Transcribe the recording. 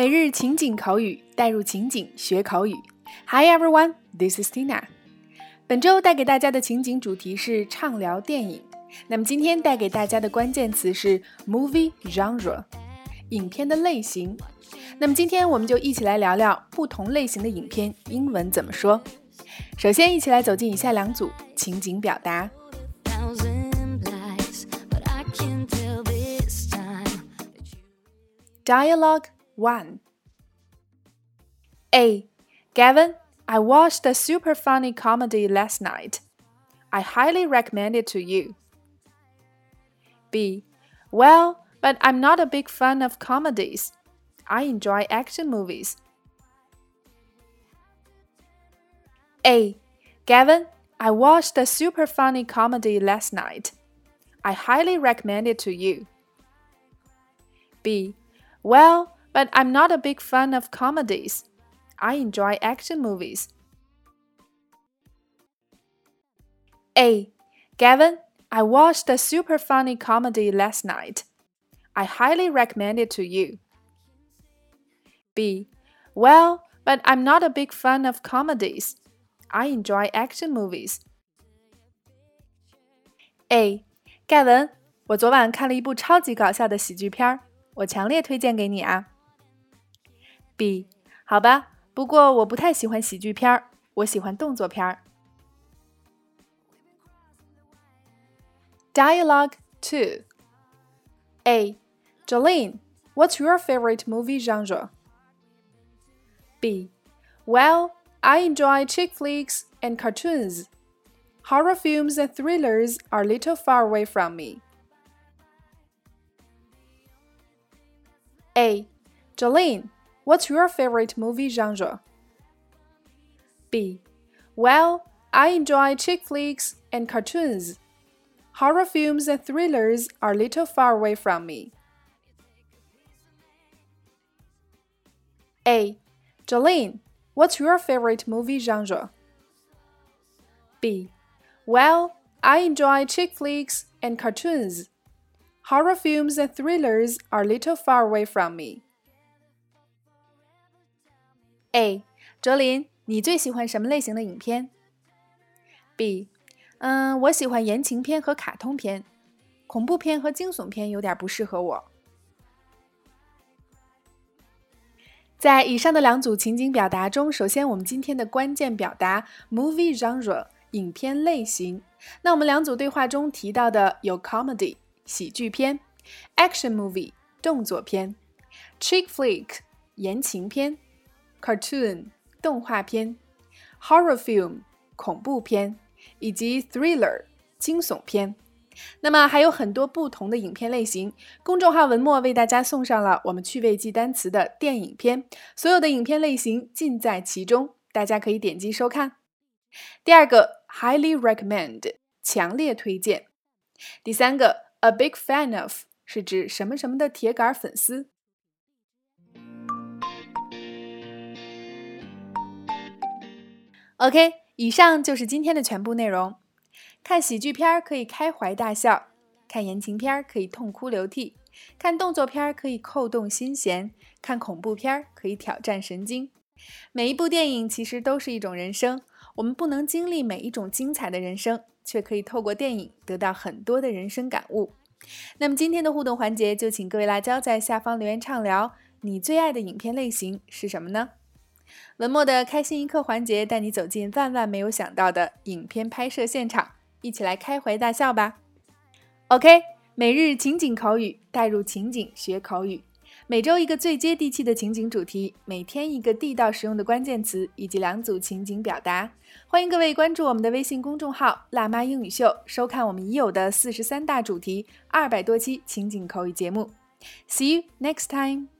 每日情景口语，带入情景学口语。Hi everyone, this is Tina。本周带给大家的情景主题是畅聊电影。那么今天带给大家的关键词是 movie genre，影片的类型。那么今天我们就一起来聊聊不同类型的影片英文怎么说。首先，一起来走进以下两组情景表达。Dialogue 1 A. Gavin, I watched a super funny comedy last night. I highly recommend it to you. B. Well, but I'm not a big fan of comedies. I enjoy action movies. A. Gavin, I watched a super funny comedy last night. I highly recommend it to you. B. Well, but I'm not a big fan of comedies. I enjoy action movies. A. Gavin, I watched a super funny comedy last night. I highly recommend it to you. B. Well, but I'm not a big fan of comedies. I enjoy action movies. A. 盖文，我昨晚看了一部超级搞笑的喜剧片儿，我强烈推荐给你啊。 B，好吧，不过我不太喜欢喜剧片儿，我喜欢动作片儿。Dialogue two. A. Jolene, what's your favorite movie genre? B. Well, I enjoy chick flicks and cartoons. Horror films and thrillers are a little far away from me. A. Jolene, what's your favorite movie genre? B. Well, I enjoy chick flicks and cartoons. Horror films and thrillers are a little far away from me. A. Jolene, what's your favorite movie genre? B. Well, I enjoy chick flicks and cartoons. Horror films and thrillers are a little far away from me. A. 哲林，你最喜欢什么类型的影片？B. 嗯，我喜欢言情片和卡通片，恐怖片和惊悚片有点不适合我。在以上的两组情景表达中，首先我们今天的关键表达 movie genre 影片类型。那我们两组对话中提到的有 comedy 喜剧片、action movie 动作片、chick flick 言情片、cartoon 动画片、horror film 恐怖片以及 thriller 惊悚片。那么还有很多不同的影片类型，公众号文末为大家送上了我们趣味记单词的电影片，所有的影片类型尽在其中，大家可以点击收看。第二个，highly recommend，强烈推荐。第三个，a big fan of，是指什么什么的铁杆粉丝。OK，以上就是今天的全部内容。看喜剧片可以开怀大笑，看言情片可以痛哭流涕，看动作片可以扣动心弦，看恐怖片可以挑战神经。每一部电影其实都是一种人生，我们不能经历每一种精彩的人生，却可以透过电影得到很多的人生感悟。那么今天的互动环节，就请各位辣椒在下方留言畅聊，你最爱的影片类型是什么呢？文末的开心一刻环节，带你走进万万没有想到的影片拍摄现场。一起来开怀大笑吧！OK，每日情景口语，带入情景学口语。每周一个最接地气的情景主题，每天一个地道实用的关键词，以及两组情景表达。欢迎各位关注我们的微信公众号“辣妈英语秀”，收看我们已有的四十三大主题、二百多期情景口语节目。See you next time.